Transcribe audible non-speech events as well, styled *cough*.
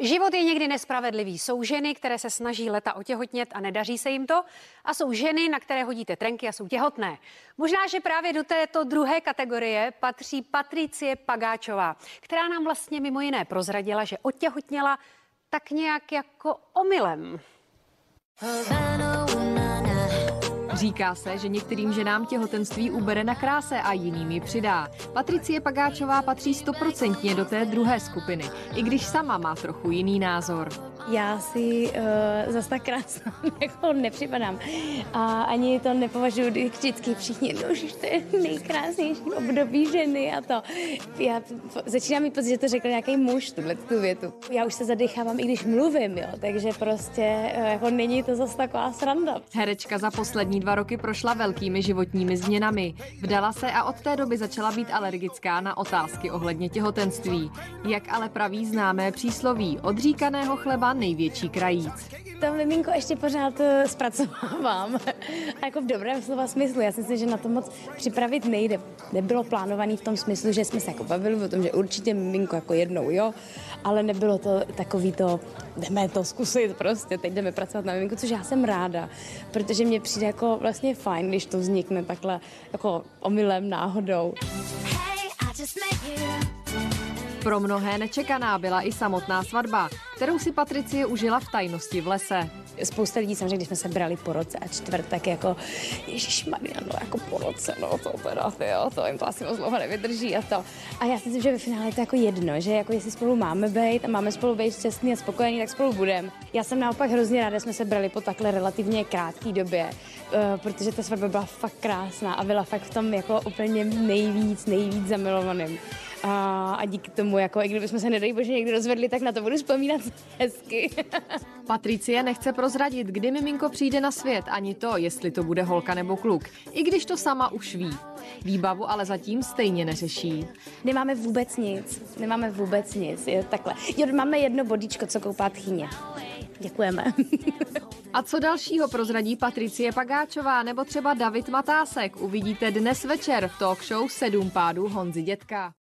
Život je někdy nespravedlivý. Jsou ženy, které se snaží leta otěhotnět a nedaří se jim to. A jsou ženy, na které hodíte trenky a jsou těhotné. Možná, že právě do této druhé kategorie patří Patricie Pagáčová, která nám vlastně mimo jiné prozradila, že otěhotněla tak nějak jako omylem. Říká se, že některým ženám těhotenství ubere na kráse a jiným ji přidá. Patricie Pagáčová patří stoprocentně do té druhé skupiny, i když sama má trochu jiný názor. Já si uh, zase tak krásná *laughs* jako nepřipadám. A ani to nepovažuji vždycky všichni, no, že to je nejkrásnější období ženy a to. Já začínám mi pocit, že to řekl nějaký muž, tuhle tu větu. Já už se zadechávám, i když mluvím, jo, takže prostě uh, jako není to zase taková sranda. Herečka za poslední dva roky prošla velkými životními změnami. Vdala se a od té doby začala být alergická na otázky ohledně těhotenství. Jak ale praví známé přísloví, odříkaného chleba největší krajíc. To miminko ještě pořád eh, zpracovávám. A *laughs* jako v dobrém slova smyslu. Já si myslím, že na to moc připravit nejde. Nebylo plánovaný v tom smyslu, že jsme se jako bavili o tom, že určitě miminko jako jednou, jo. Ale nebylo to takový to, jdeme to zkusit prostě, teď jdeme pracovat na miminku, což já jsem ráda, protože mě přijde jako vlastně fajn, když to vznikne takhle jako omylem, náhodou. Pro mnohé nečekaná byla i samotná svatba, kterou si Patricie užila v tajnosti v lese. Spousta lidí samozřejmě, když jsme se brali po roce a čtvrt, tak jako Ježíš Maria, no jako po roce, no to teda, jo, to jim to asi moc dlouho nevydrží a to. A já si myslím, že ve finále je to jako jedno, že jako jestli spolu máme být a máme spolu být šťastný a spokojený, tak spolu budeme. Já jsem naopak hrozně ráda, že jsme se brali po takhle relativně krátké době, uh, protože ta svatba byla fakt krásná a byla fakt v tom jako úplně nejvíc, nejvíc zamilovaným. A, a díky tomu, jako i kdybychom se nedej bože někdy rozvedli, tak na to budu vzpomínat hezky. *laughs* Patricie nechce prozradit, kdy miminko přijde na svět, ani to, jestli to bude holka nebo kluk, i když to sama už ví. Výbavu ale zatím stejně neřeší. Nemáme vůbec nic, nemáme vůbec nic, je takhle. Jo, máme jedno bodíčko, co koupá tchyně. Děkujeme. *laughs* A co dalšího prozradí Patricie Pagáčová nebo třeba David Matásek, uvidíte dnes večer v talk show Sedm pádů Honzy Dětka.